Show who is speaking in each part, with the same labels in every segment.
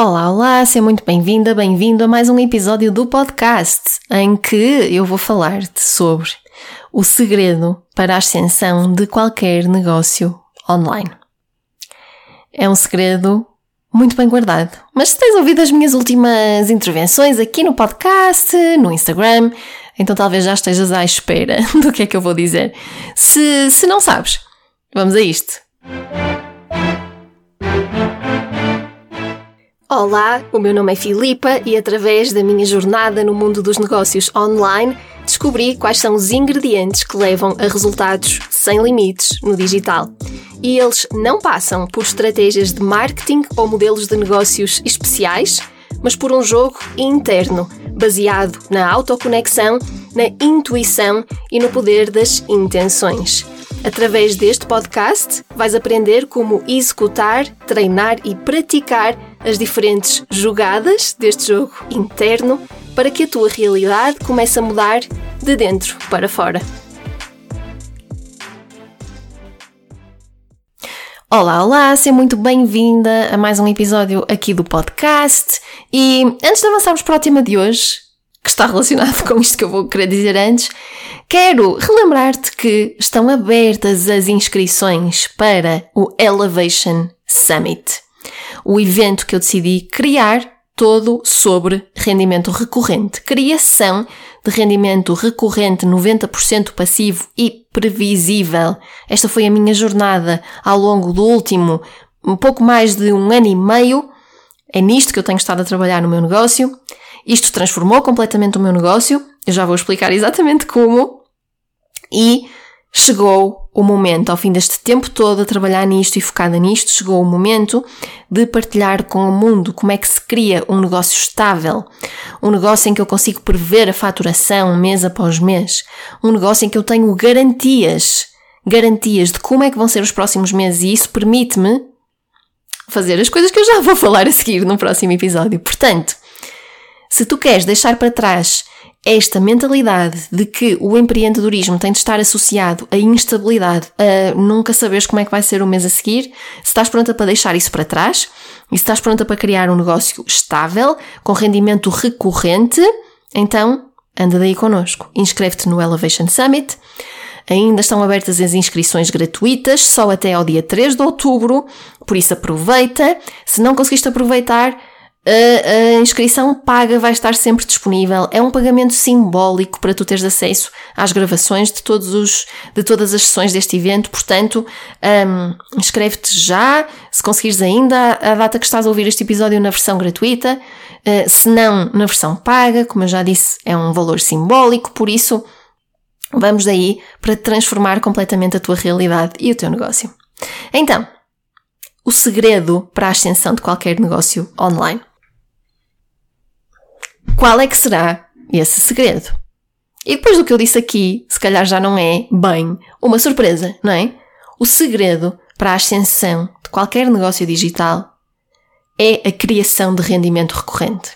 Speaker 1: Olá, olá, seja muito bem-vinda, bem-vindo a mais um episódio do podcast em que eu vou falar-te sobre o segredo para a ascensão de qualquer negócio online. É um segredo muito bem guardado, mas se tens ouvido as minhas últimas intervenções aqui no podcast, no Instagram, então talvez já estejas à espera do que é que eu vou dizer. Se, se não sabes, vamos a isto. Olá, o meu nome é Filipa e através da minha jornada no mundo dos negócios online descobri quais são os ingredientes que levam a resultados sem limites no digital. E eles não passam por estratégias de marketing ou modelos de negócios especiais, mas por um jogo interno, baseado na autoconexão, na intuição e no poder das intenções. Através deste podcast, vais aprender como executar, treinar e praticar as diferentes jogadas deste jogo interno para que a tua realidade comece a mudar de dentro para fora. Olá, olá, seja muito bem-vinda a mais um episódio aqui do podcast. E antes de avançarmos para o tema de hoje, que está relacionado com isto que eu vou querer dizer antes, quero relembrar-te que estão abertas as inscrições para o Elevation Summit, o evento que eu decidi criar todo sobre rendimento recorrente, criação de rendimento recorrente 90% passivo e previsível. Esta foi a minha jornada ao longo do último um pouco mais de um ano e meio. É nisto que eu tenho estado a trabalhar no meu negócio. Isto transformou completamente o meu negócio. Eu já vou explicar exatamente como. E chegou o momento, ao fim deste tempo todo a trabalhar nisto e focada nisto, chegou o momento de partilhar com o mundo como é que se cria um negócio estável, um negócio em que eu consigo prever a faturação mês após mês, um negócio em que eu tenho garantias, garantias de como é que vão ser os próximos meses e isso permite-me fazer as coisas que eu já vou falar a seguir no próximo episódio. Portanto, se tu queres deixar para trás esta mentalidade de que o empreendedorismo tem de estar associado à instabilidade, a nunca saberes como é que vai ser o mês a seguir, se estás pronta para deixar isso para trás e se estás pronta para criar um negócio estável, com rendimento recorrente, então anda daí connosco. Inscreve-te no Elevation Summit. Ainda estão abertas as inscrições gratuitas, só até ao dia 3 de outubro, por isso aproveita. Se não conseguiste aproveitar, a, inscrição paga vai estar sempre disponível. É um pagamento simbólico para tu teres acesso às gravações de, todos os, de todas as sessões deste evento. Portanto, um, inscreve-te já, se conseguires ainda, a data que estás a ouvir este episódio na versão gratuita. Uh, se não, na versão paga, como eu já disse, é um valor simbólico, por isso vamos daí para transformar completamente a tua realidade e o teu negócio. Então, o segredo para a ascensão de qualquer negócio online. Qual é que será esse segredo? E depois do que eu disse aqui, se calhar já não é bem uma surpresa, não é? O segredo para a ascensão de qualquer negócio digital é a criação de rendimento recorrente.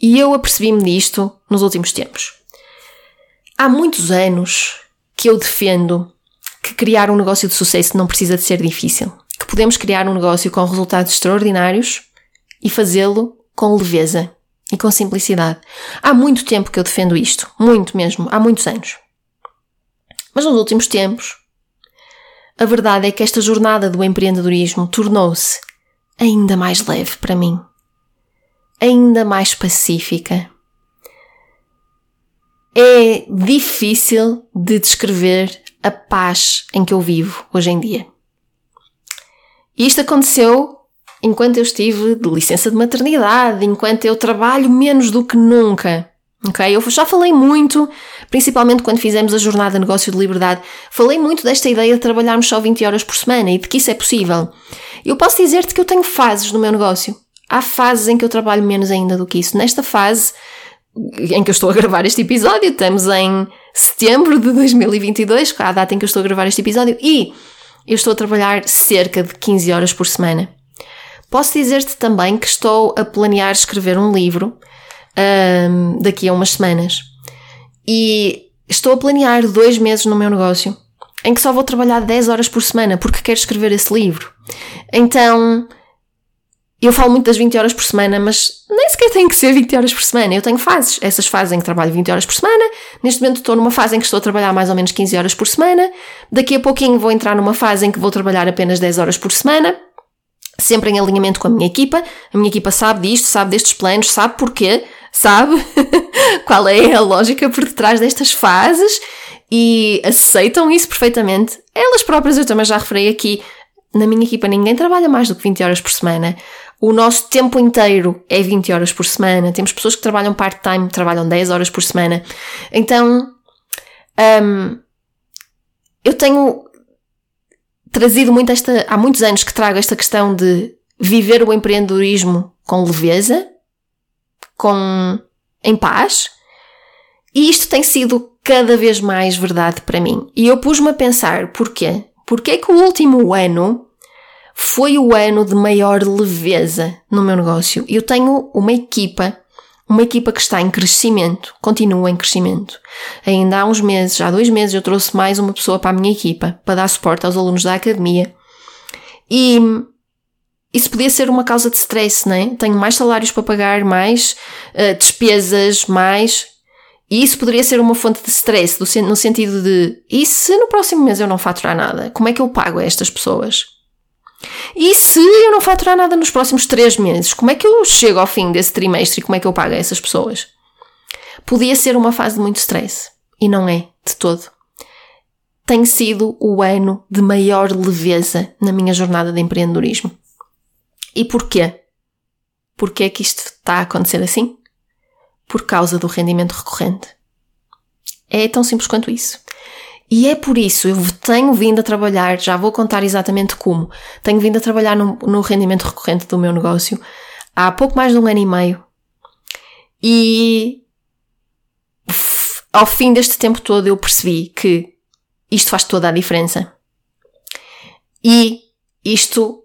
Speaker 1: E eu apercebi-me disto nos últimos tempos. Há muitos anos que eu defendo que criar um negócio de sucesso não precisa de ser difícil. Que podemos criar um negócio com resultados extraordinários e fazê-lo com leveza e com simplicidade. Há muito tempo que eu defendo isto, muito mesmo, há muitos anos. Mas nos últimos tempos, a verdade é que esta jornada do empreendedorismo tornou-se ainda mais leve para mim, ainda mais pacífica. É difícil de descrever a paz em que eu vivo hoje em dia. Isto aconteceu enquanto eu estive de licença de maternidade, enquanto eu trabalho menos do que nunca. Ok? Eu já falei muito, principalmente quando fizemos a jornada Negócio de Liberdade, falei muito desta ideia de trabalharmos só 20 horas por semana e de que isso é possível. Eu posso dizer-te que eu tenho fases no meu negócio. Há fases em que eu trabalho menos ainda do que isso. Nesta fase em que eu estou a gravar este episódio, estamos em setembro de 2022, é a data em que eu estou a gravar este episódio, e eu estou a trabalhar cerca de 15 horas por semana. Posso dizer-te também que estou a planear escrever um livro um, daqui a umas semanas. E estou a planear dois meses no meu negócio em que só vou trabalhar 10 horas por semana porque quero escrever esse livro. Então, eu falo muito das 20 horas por semana, mas nem sequer tem que ser 20 horas por semana. Eu tenho fases. Essas fases em que trabalho 20 horas por semana. Neste momento estou numa fase em que estou a trabalhar mais ou menos 15 horas por semana. Daqui a pouquinho vou entrar numa fase em que vou trabalhar apenas 10 horas por semana. Sempre em alinhamento com a minha equipa. A minha equipa sabe disto, sabe destes planos, sabe porquê, sabe qual é a lógica por detrás destas fases e aceitam isso perfeitamente. Elas próprias, eu também já referi aqui, na minha equipa ninguém trabalha mais do que 20 horas por semana. O nosso tempo inteiro é 20 horas por semana. Temos pessoas que trabalham part-time, trabalham 10 horas por semana. Então, um, eu tenho trazido muito esta. Há muitos anos que trago esta questão de viver o empreendedorismo com leveza, com. em paz. E isto tem sido cada vez mais verdade para mim. E eu pus-me a pensar porquê? Porquê é que o último ano foi o ano de maior leveza no meu negócio. Eu tenho uma equipa, uma equipa que está em crescimento, continua em crescimento. Ainda há uns meses, há dois meses, eu trouxe mais uma pessoa para a minha equipa, para dar suporte aos alunos da academia. E isso podia ser uma causa de stress, não é? Tenho mais salários para pagar, mais uh, despesas, mais. E isso poderia ser uma fonte de stress, no sentido de: e se no próximo mês eu não faturar nada? Como é que eu pago a estas pessoas? E se eu não faturar nada nos próximos três meses, como é que eu chego ao fim desse trimestre e como é que eu pago a essas pessoas? Podia ser uma fase de muito stress. E não é, de todo. Tem sido o ano de maior leveza na minha jornada de empreendedorismo. E porquê? Porquê é que isto está a acontecer assim? Por causa do rendimento recorrente. É tão simples quanto isso. E é por isso, eu tenho vindo a trabalhar, já vou contar exatamente como, tenho vindo a trabalhar no, no rendimento recorrente do meu negócio há pouco mais de um ano e meio. E ao fim deste tempo todo eu percebi que isto faz toda a diferença. E isto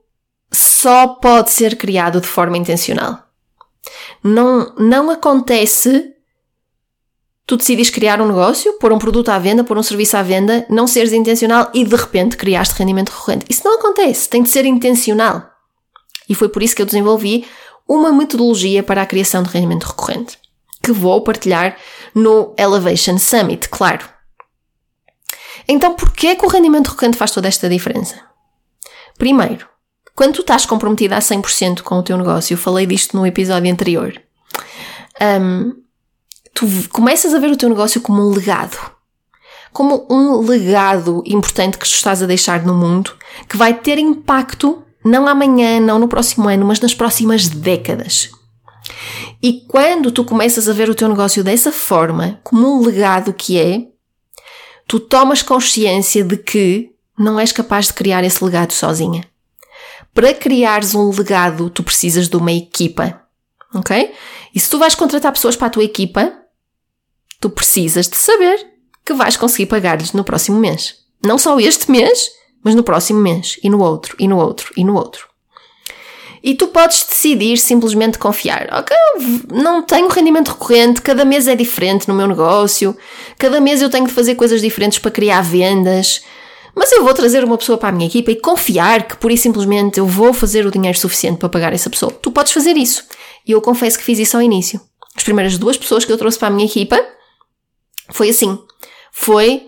Speaker 1: só pode ser criado de forma intencional. Não, não acontece tu decides criar um negócio, pôr um produto à venda, pôr um serviço à venda, não seres intencional e de repente criaste rendimento recorrente. Isso não acontece, tem de ser intencional. E foi por isso que eu desenvolvi uma metodologia para a criação de rendimento recorrente, que vou partilhar no Elevation Summit, claro. Então, porquê que o rendimento recorrente faz toda esta diferença? Primeiro, quando tu estás comprometida a 100% com o teu negócio, eu falei disto no episódio anterior, um, tu começas a ver o teu negócio como um legado. Como um legado importante que tu estás a deixar no mundo, que vai ter impacto não amanhã, não no próximo ano, mas nas próximas décadas. E quando tu começas a ver o teu negócio dessa forma, como um legado que é, tu tomas consciência de que não és capaz de criar esse legado sozinha. Para criares um legado, tu precisas de uma equipa. Ok? E se tu vais contratar pessoas para a tua equipa, tu precisas de saber que vais conseguir pagar-lhes no próximo mês. Não só este mês, mas no próximo mês, e no outro, e no outro, e no outro. E tu podes decidir simplesmente confiar. Ok, não tenho rendimento recorrente, cada mês é diferente no meu negócio, cada mês eu tenho de fazer coisas diferentes para criar vendas, mas eu vou trazer uma pessoa para a minha equipa e confiar que por isso simplesmente eu vou fazer o dinheiro suficiente para pagar essa pessoa. Tu podes fazer isso. E eu confesso que fiz isso ao início. As primeiras duas pessoas que eu trouxe para a minha equipa, foi assim. Foi,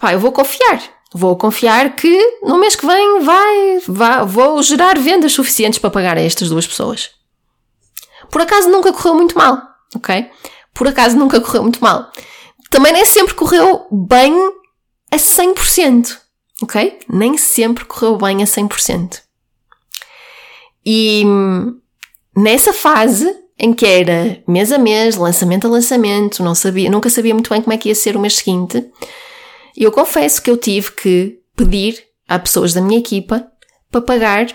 Speaker 1: pá, eu vou confiar. Vou confiar que no mês que vem vai, vai, vou gerar vendas suficientes para pagar a estas duas pessoas. Por acaso nunca correu muito mal, ok? Por acaso nunca correu muito mal. Também nem sempre correu bem a 100%, ok? Nem sempre correu bem a 100%. E hum, nessa fase em que era mês a mês, lançamento a lançamento, não sabia, nunca sabia muito bem como é que ia ser o mês seguinte. E eu confesso que eu tive que pedir a pessoas da minha equipa para pagar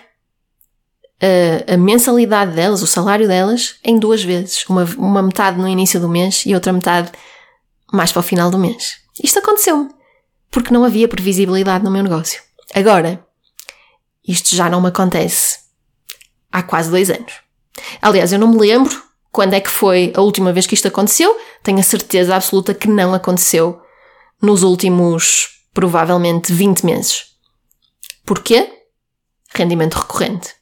Speaker 1: a, a mensalidade delas, o salário delas, em duas vezes. Uma, uma metade no início do mês e outra metade mais para o final do mês. Isto aconteceu-me porque não havia previsibilidade no meu negócio. Agora, isto já não me acontece há quase dois anos. Aliás, eu não me lembro quando é que foi a última vez que isto aconteceu. Tenho a certeza absoluta que não aconteceu nos últimos, provavelmente, 20 meses. Porquê? Rendimento recorrente.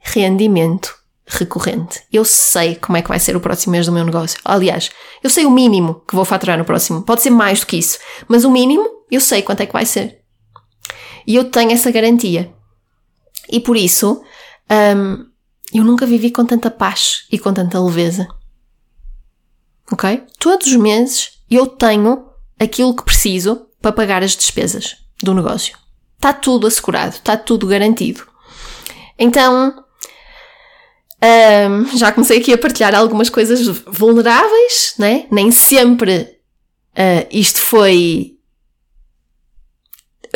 Speaker 1: rendimento recorrente. Eu sei como é que vai ser o próximo mês do meu negócio. Aliás, eu sei o mínimo que vou faturar no próximo. Pode ser mais do que isso, mas o mínimo eu sei quanto é que vai ser. E eu tenho essa garantia. E por isso, hum, eu nunca vivi com tanta paz e com tanta leveza. Ok? Todos os meses eu tenho aquilo que preciso para pagar as despesas do negócio. Está tudo assegurado, está tudo garantido. Então, já comecei aqui a partilhar algumas coisas vulneráveis, né? Nem sempre uh, isto foi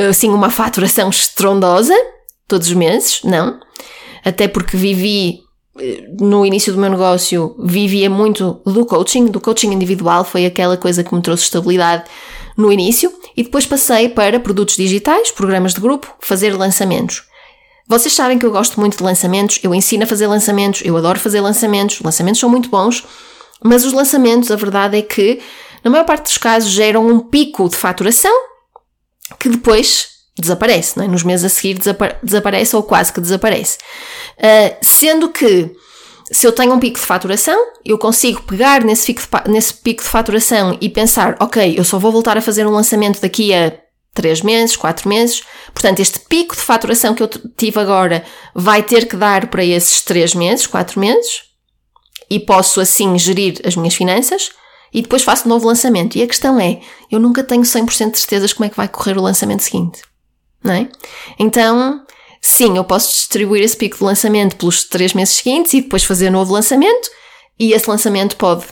Speaker 1: assim uma faturação estrondosa todos os meses, não. Até porque vivi eh, no início do meu negócio vivia muito do coaching, do coaching individual, foi aquela coisa que me trouxe estabilidade no início, e depois passei para produtos digitais, programas de grupo, fazer lançamentos. Vocês sabem que eu gosto muito de lançamentos, eu ensino a fazer lançamentos, eu adoro fazer lançamentos, lançamentos são muito bons, mas os lançamentos, a verdade é que, na maior parte dos casos, geram um pico de faturação que depois desaparece, não é? nos meses a seguir desapa desaparece ou quase que desaparece. Uh, sendo que se eu tenho um pico de faturação, eu consigo pegar nesse pico, de, nesse pico de faturação e pensar, ok, eu só vou voltar a fazer um lançamento daqui a 3 meses, 4 meses. Portanto, este pico de faturação que eu tive agora vai ter que dar para esses 3 meses, 4 meses. E posso assim gerir as minhas finanças. E depois faço um novo lançamento. E a questão é, eu nunca tenho 100% de certezas como é que vai correr o lançamento seguinte. Não é? Então, sim, eu posso distribuir esse pico de lançamento pelos 3 meses seguintes e depois fazer um novo lançamento. E esse lançamento pode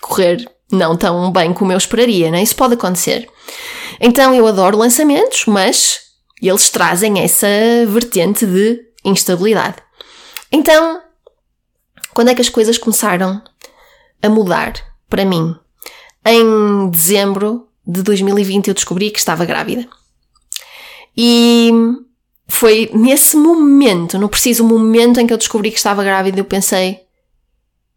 Speaker 1: correr não tão bem como eu esperaria, não é? Isso pode acontecer. Então eu adoro lançamentos, mas eles trazem essa vertente de instabilidade. Então, quando é que as coisas começaram a mudar para mim? Em dezembro de 2020 eu descobri que estava grávida. E foi nesse momento, no preciso momento em que eu descobri que estava grávida, eu pensei: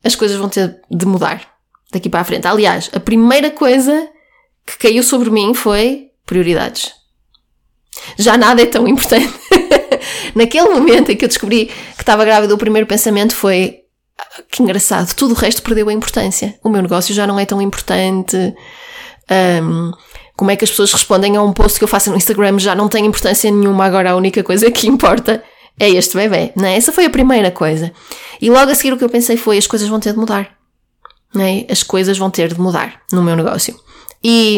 Speaker 1: as coisas vão ter de mudar daqui para a frente. Aliás, a primeira coisa que caiu sobre mim foi prioridades. Já nada é tão importante. Naquele momento em que eu descobri que estava grávida, o primeiro pensamento foi: ah, que engraçado, tudo o resto perdeu a importância. O meu negócio já não é tão importante. Um, como é que as pessoas respondem a um post que eu faço no Instagram já não tem importância nenhuma, agora a única coisa que importa é este bebê, né? Essa foi a primeira coisa. E logo a seguir o que eu pensei foi: as coisas vão ter de mudar. Né? As coisas vão ter de mudar no meu negócio. E,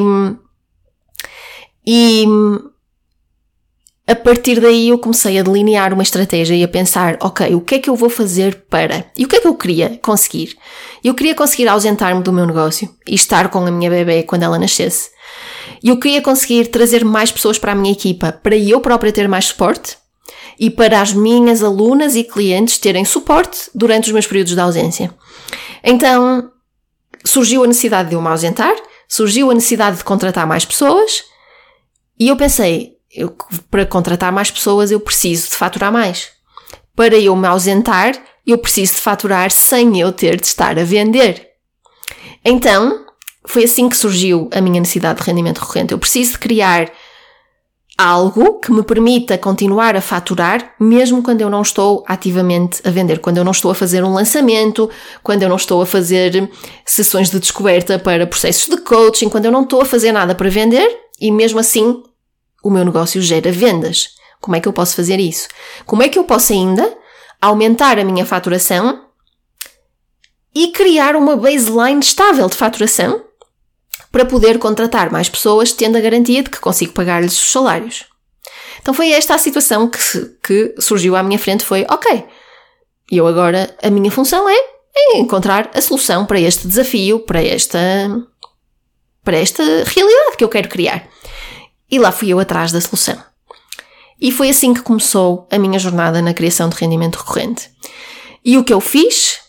Speaker 1: e a partir daí eu comecei a delinear uma estratégia e a pensar, ok, o que é que eu vou fazer para? E o que é que eu queria conseguir? Eu queria conseguir ausentar-me do meu negócio e estar com a minha bebê quando ela nascesse. Eu queria conseguir trazer mais pessoas para a minha equipa, para eu própria ter mais suporte e para as minhas alunas e clientes terem suporte durante os meus períodos de ausência. Então, surgiu a necessidade de eu me ausentar surgiu a necessidade de contratar mais pessoas e eu pensei, eu, para contratar mais pessoas eu preciso de faturar mais. Para eu me ausentar, eu preciso de faturar sem eu ter de estar a vender. Então, foi assim que surgiu a minha necessidade de rendimento recorrente. Eu preciso de criar algo que me permita continuar a faturar, mesmo quando eu não estou ativamente a vender, quando eu não estou a fazer um lançamento, quando eu não estou a fazer sessões de descoberta para processos de coaching, quando eu não estou a fazer nada para vender e mesmo assim o meu negócio gera vendas. Como é que eu posso fazer isso? Como é que eu posso ainda aumentar a minha faturação e criar uma baseline estável de faturação para poder contratar mais pessoas, tendo a garantia de que consigo pagar-lhes os salários. Então foi esta a situação que, que surgiu à minha frente, foi, ok, eu agora, a minha função é, é encontrar a solução para este desafio, para esta, para esta realidade que eu quero criar. E lá fui eu atrás da solução. E foi assim que começou a minha jornada na criação de rendimento recorrente. E o que eu fiz,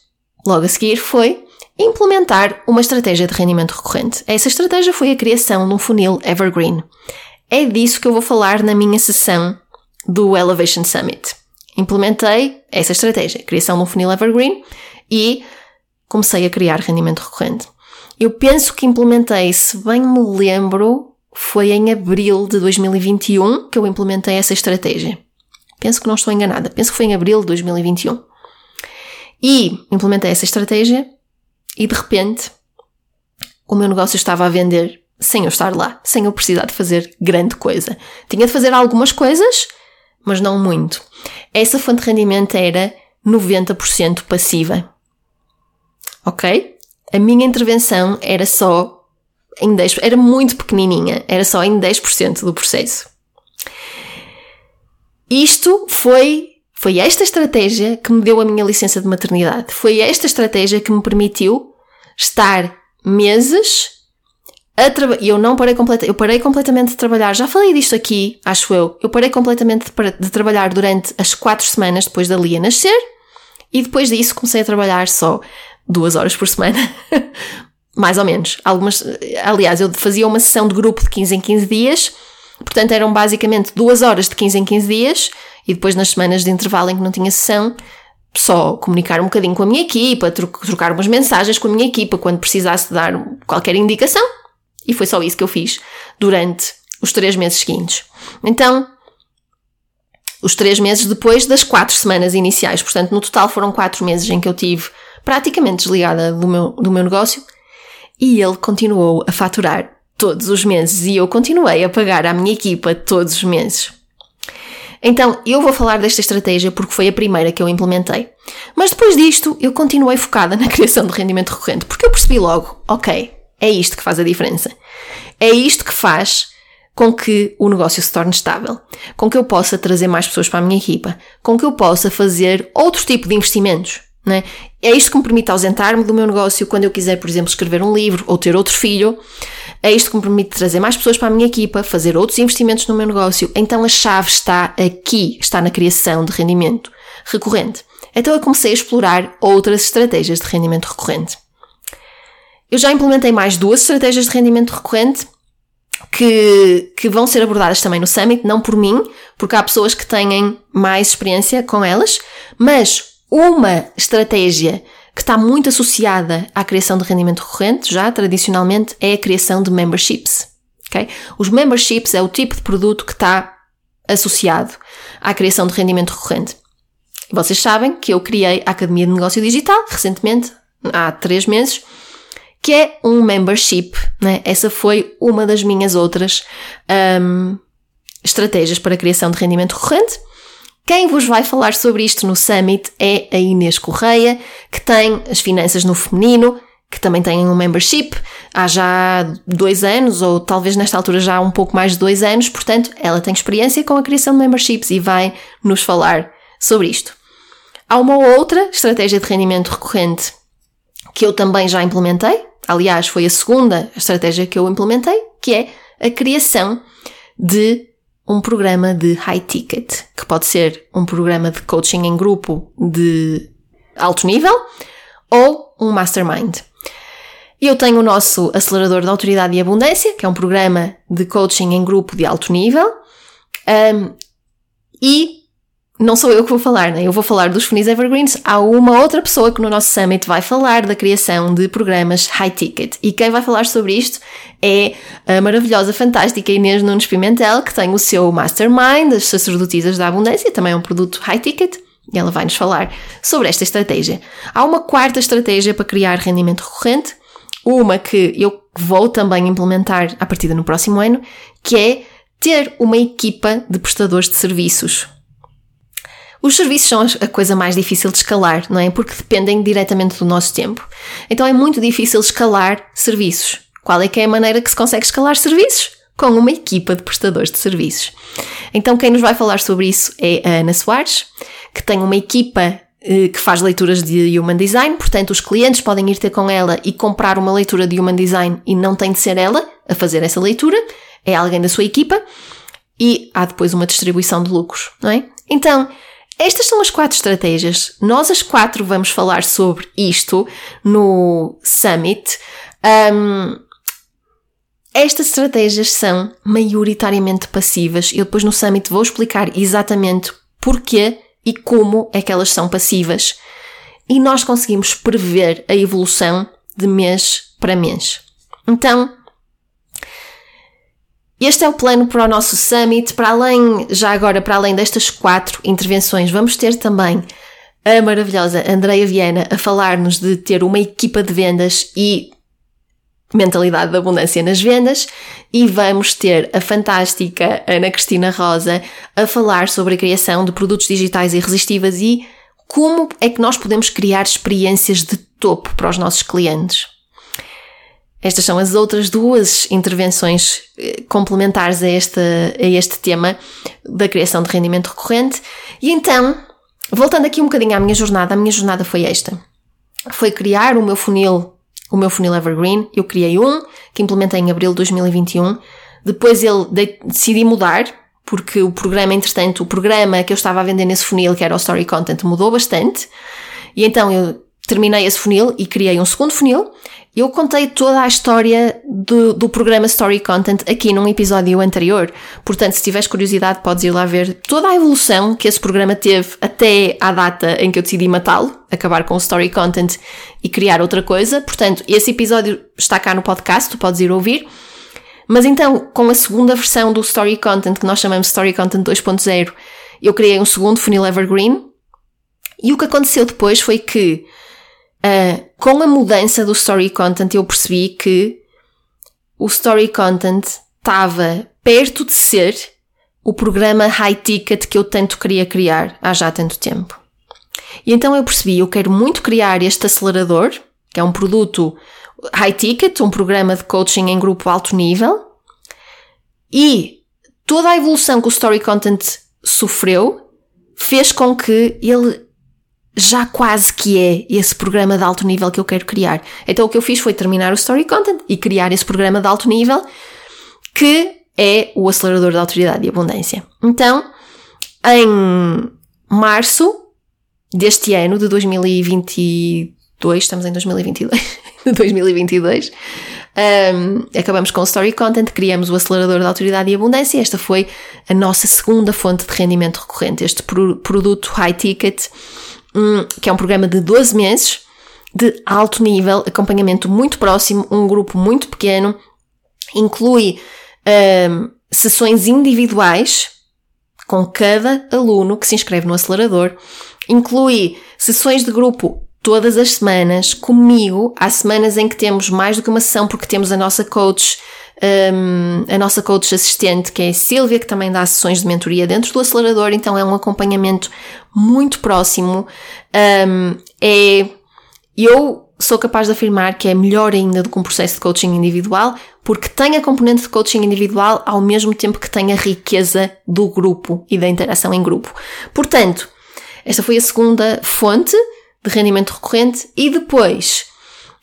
Speaker 1: logo a seguir, foi implementar uma estratégia de rendimento recorrente. Essa estratégia foi a criação de um funil Evergreen. É disso que eu vou falar na minha sessão do Elevation Summit. Implementei essa estratégia, criação de um funil Evergreen e comecei a criar rendimento recorrente. Eu penso que implementei, se bem me lembro, foi em abril de 2021 que eu implementei essa estratégia. Penso que não estou enganada. Penso que foi em abril de 2021. E implementei essa estratégia e de repente o meu negócio estava a vender sem eu estar lá, sem eu precisar de fazer grande coisa. Tinha de fazer algumas coisas, mas não muito. Essa fonte de rendimento era 90% passiva. Ok? A minha intervenção era só em 10%, era muito pequenininha, era só em 10% do processo. Isto foi foi esta estratégia que me deu a minha licença de maternidade. Foi esta estratégia que me permitiu estar meses a trabalhar. Eu não parei completamente, eu parei completamente de trabalhar. Já falei disto aqui, acho eu. Eu parei completamente de, de trabalhar durante as quatro semanas depois da Lia nascer e depois disso comecei a trabalhar só duas horas por semana. Mais ou menos. Algumas, aliás, eu fazia uma sessão de grupo de 15 em 15 dias, portanto eram basicamente duas horas de 15 em 15 dias e depois nas semanas de intervalo em que não tinha sessão, só comunicar um bocadinho com a minha equipa, trocar umas mensagens com a minha equipa quando precisasse dar qualquer indicação. E foi só isso que eu fiz durante os três meses seguintes. Então, os três meses depois das quatro semanas iniciais. Portanto, no total foram quatro meses em que eu tive praticamente desligada do meu, do meu negócio e ele continuou a faturar todos os meses e eu continuei a pagar à minha equipa todos os meses. Então, eu vou falar desta estratégia porque foi a primeira que eu implementei. Mas depois disto, eu continuei focada na criação de rendimento recorrente, porque eu percebi logo, ok, é isto que faz a diferença. É isto que faz com que o negócio se torne estável, com que eu possa trazer mais pessoas para a minha equipa, com que eu possa fazer outro tipo de investimentos. Né? É isto que me permite ausentar-me do meu negócio quando eu quiser, por exemplo, escrever um livro ou ter outro filho. É isto que me permite trazer mais pessoas para a minha equipa, fazer outros investimentos no meu negócio. Então a chave está aqui, está na criação de rendimento recorrente. Então eu comecei a explorar outras estratégias de rendimento recorrente. Eu já implementei mais duas estratégias de rendimento recorrente que, que vão ser abordadas também no Summit, não por mim, porque há pessoas que têm mais experiência com elas, mas uma estratégia que está muito associada à criação de rendimento recorrente, já tradicionalmente, é a criação de memberships. Okay? Os memberships é o tipo de produto que está associado à criação de rendimento recorrente. Vocês sabem que eu criei a Academia de Negócio Digital recentemente, há três meses, que é um membership. Né? Essa foi uma das minhas outras um, estratégias para a criação de rendimento recorrente. Quem vos vai falar sobre isto no Summit é a Inês Correia, que tem as finanças no feminino, que também tem um membership há já dois anos, ou talvez nesta altura já há um pouco mais de dois anos, portanto, ela tem experiência com a criação de memberships e vai nos falar sobre isto. Há uma outra estratégia de rendimento recorrente que eu também já implementei, aliás, foi a segunda estratégia que eu implementei, que é a criação de um programa de high ticket, que pode ser um programa de coaching em grupo de alto nível ou um mastermind. Eu tenho o nosso acelerador de autoridade e abundância, que é um programa de coaching em grupo de alto nível, um, e não sou eu que vou falar, né? eu vou falar dos funis evergreens. Há uma outra pessoa que no nosso summit vai falar da criação de programas high ticket. E quem vai falar sobre isto é a maravilhosa, fantástica Inês Nunes Pimentel, que tem o seu mastermind, as sacerdotisas da abundância, também é um produto high ticket. E ela vai nos falar sobre esta estratégia. Há uma quarta estratégia para criar rendimento recorrente, uma que eu vou também implementar a partir do próximo ano, que é ter uma equipa de prestadores de serviços. Os serviços são a coisa mais difícil de escalar, não é? Porque dependem diretamente do nosso tempo. Então é muito difícil escalar serviços. Qual é que é a maneira que se consegue escalar serviços? Com uma equipa de prestadores de serviços. Então quem nos vai falar sobre isso é a Ana Soares, que tem uma equipa eh, que faz leituras de Human Design, portanto os clientes podem ir ter com ela e comprar uma leitura de Human Design e não tem de ser ela a fazer essa leitura, é alguém da sua equipa e há depois uma distribuição de lucros, não é? Então, estas são as quatro estratégias. Nós, as quatro, vamos falar sobre isto no Summit. Um, estas estratégias são maioritariamente passivas. Eu depois no Summit vou explicar exatamente porquê e como é que elas são passivas. E nós conseguimos prever a evolução de mês para mês. Então, este é o plano para o nosso summit. Para além, já agora, para além destas quatro intervenções, vamos ter também a maravilhosa Andreia Viana a falar-nos de ter uma equipa de vendas e mentalidade de abundância nas vendas e vamos ter a fantástica Ana Cristina Rosa a falar sobre a criação de produtos digitais irresistíveis e como é que nós podemos criar experiências de topo para os nossos clientes. Estas são as outras duas intervenções eh, complementares a este, a este tema da criação de rendimento recorrente. E então, voltando aqui um bocadinho à minha jornada, a minha jornada foi esta. Foi criar o meu funil, o meu funil Evergreen. Eu criei um, que implementei em abril de 2021. Depois ele decidi mudar, porque o programa, entretanto, o programa que eu estava a vender nesse funil, que era o Story Content, mudou bastante. E então eu terminei esse funil e criei um segundo funil. Eu contei toda a história do, do programa Story Content aqui num episódio anterior. Portanto, se tiveres curiosidade, podes ir lá ver toda a evolução que esse programa teve até à data em que eu decidi matá-lo, acabar com o Story Content e criar outra coisa. Portanto, esse episódio está cá no podcast, tu podes ir ouvir. Mas então, com a segunda versão do Story Content, que nós chamamos Story Content 2.0, eu criei um segundo funil Evergreen. E o que aconteceu depois foi que Uh, com a mudança do story content, eu percebi que o story content estava perto de ser o programa high ticket que eu tanto queria criar há já tanto tempo. E então eu percebi, eu quero muito criar este acelerador, que é um produto high ticket, um programa de coaching em grupo alto nível, e toda a evolução que o story content sofreu fez com que ele já quase que é esse programa de alto nível que eu quero criar. Então o que eu fiz foi terminar o Story Content e criar esse programa de alto nível que é o acelerador da autoridade e abundância. Então, em março deste ano de 2022, estamos em 2022, 2022, um, acabamos com o Story Content, criamos o acelerador da autoridade e abundância. Esta foi a nossa segunda fonte de rendimento recorrente, este pro produto high ticket que é um programa de 12 meses, de alto nível, acompanhamento muito próximo, um grupo muito pequeno, inclui um, sessões individuais com cada aluno que se inscreve no acelerador, inclui sessões de grupo todas as semanas comigo. Há semanas em que temos mais do que uma sessão porque temos a nossa coach um, a nossa coach assistente, que é a Silvia, que também dá sessões de mentoria dentro do acelerador, então é um acompanhamento muito próximo. Um, é, eu sou capaz de afirmar que é melhor ainda do que um processo de coaching individual, porque tem a componente de coaching individual ao mesmo tempo que tem a riqueza do grupo e da interação em grupo. Portanto, esta foi a segunda fonte de rendimento recorrente e depois,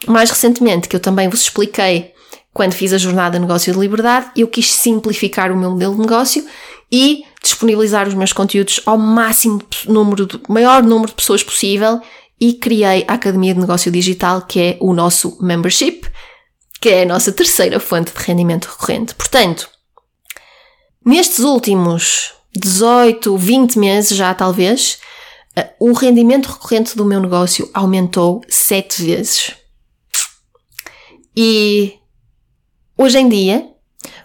Speaker 1: mais recentemente, que eu também vos expliquei quando fiz a jornada Negócio de Liberdade, eu quis simplificar o meu modelo de negócio e disponibilizar os meus conteúdos ao máximo número, de, maior número de pessoas possível e criei a Academia de Negócio Digital, que é o nosso membership, que é a nossa terceira fonte de rendimento recorrente. Portanto, nestes últimos 18, 20 meses já talvez, eh, o rendimento recorrente do meu negócio aumentou 7 vezes. E Hoje em dia,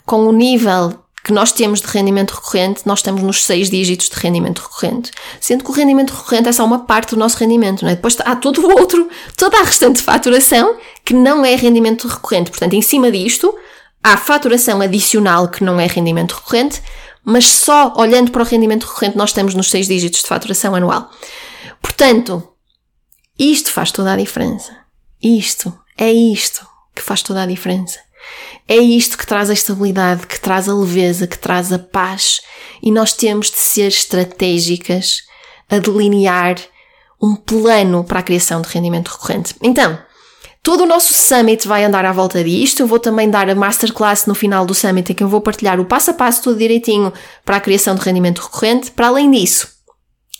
Speaker 1: com o nível que nós temos de rendimento recorrente, nós estamos nos seis dígitos de rendimento recorrente. Sendo que o rendimento recorrente é só uma parte do nosso rendimento, não é? Depois há todo o outro, toda a restante faturação que não é rendimento recorrente. Portanto, em cima disto, há faturação adicional que não é rendimento recorrente, mas só olhando para o rendimento recorrente nós estamos nos seis dígitos de faturação anual. Portanto, isto faz toda a diferença. Isto, é isto que faz toda a diferença. É isto que traz a estabilidade, que traz a leveza, que traz a paz. E nós temos de ser estratégicas a delinear um plano para a criação de rendimento recorrente. Então, todo o nosso summit vai andar à volta disto. Eu vou também dar a masterclass no final do summit em que eu vou partilhar o passo a passo tudo direitinho para a criação de rendimento recorrente. Para além disso,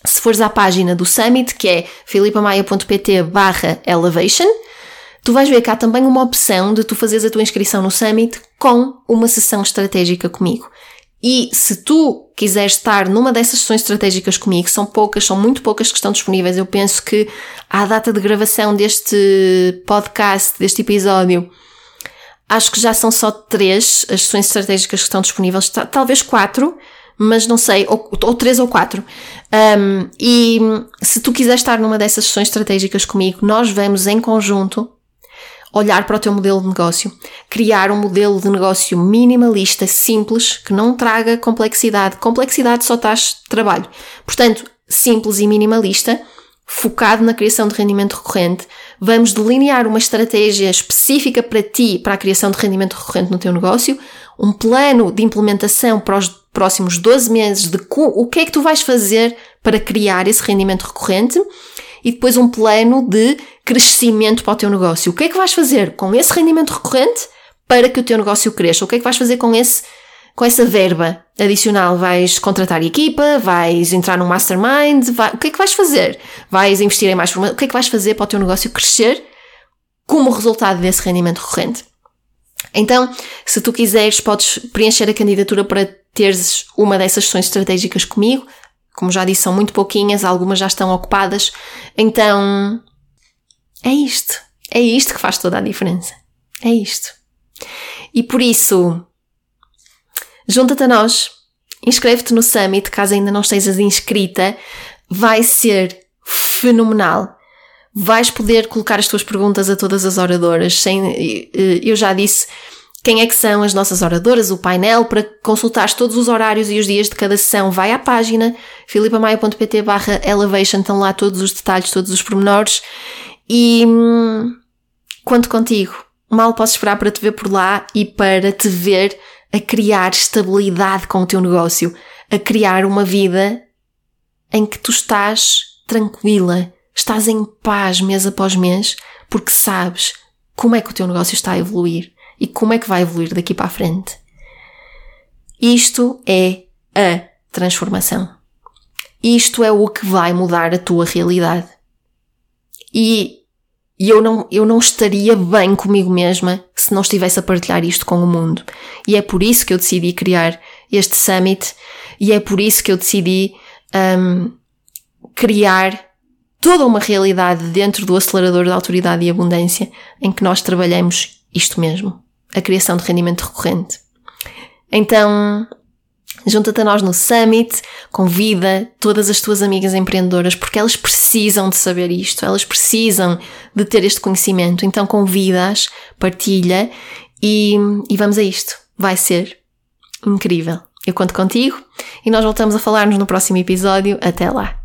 Speaker 1: se fores à página do summit, que é filipamaia.pt barra elevation, tu vais ver cá também uma opção de tu fazeres a tua inscrição no Summit com uma sessão estratégica comigo. E se tu quiseres estar numa dessas sessões estratégicas comigo, são poucas, são muito poucas que estão disponíveis. Eu penso que à data de gravação deste podcast, deste episódio, Acho que já são só três as sessões estratégicas que estão disponíveis, talvez quatro, mas não sei, ou, ou três ou quatro. Um, e se tu quiseres estar numa dessas sessões estratégicas comigo, nós vamos em conjunto olhar para o teu modelo de negócio, criar um modelo de negócio minimalista, simples, que não traga complexidade. Complexidade só traz trabalho. Portanto, simples e minimalista, focado na criação de rendimento recorrente. Vamos delinear uma estratégia específica para ti, para a criação de rendimento recorrente no teu negócio, um plano de implementação para os próximos 12 meses de o que é que tu vais fazer para criar esse rendimento recorrente e depois um plano de crescimento para o teu negócio. O que é que vais fazer com esse rendimento recorrente para que o teu negócio cresça? O que é que vais fazer com esse com essa verba adicional? Vais contratar equipa? Vais entrar num mastermind? Vai, o que é que vais fazer? Vais investir em mais formação? O que é que vais fazer para o teu negócio crescer como resultado desse rendimento recorrente? Então, se tu quiseres, podes preencher a candidatura para teres uma dessas sessões estratégicas comigo. Como já disse, são muito pouquinhas, algumas já estão ocupadas. Então, é isto. É isto que faz toda a diferença. É isto. E por isso, junta-te a nós, inscreve-te no Summit, caso ainda não estejas inscrita. Vai ser fenomenal. Vais poder colocar as tuas perguntas a todas as oradoras. Sem, eu já disse, quem é que são as nossas oradoras, o painel, para consultar todos os horários e os dias de cada sessão, vai à página filipamaia.pt barra elevation, estão lá todos os detalhes, todos os pormenores. E hum, conto contigo. Mal posso esperar para te ver por lá e para te ver a criar estabilidade com o teu negócio, a criar uma vida em que tu estás tranquila, estás em paz mês após mês, porque sabes como é que o teu negócio está a evoluir e como é que vai evoluir daqui para a frente. Isto é a transformação. Isto é o que vai mudar a tua realidade. E, eu, não, eu não estaria bem comigo mesma se não estivesse a partilhar isto com o mundo. E é por isso que eu decidi criar este summit e é por isso que eu decidi um, criar toda uma realidade dentro do acelerador da autoridade e abundância em que nós trabalhamos isto mesmo a criação de rendimento recorrente. Então, junta-te a nós no Summit, convida todas as tuas amigas empreendedoras, porque elas precisam de saber isto, elas precisam de ter este conhecimento. Então, convida-as, partilha e, e vamos a isto. Vai ser incrível. Eu conto contigo e nós voltamos a falar-nos no próximo episódio. Até lá!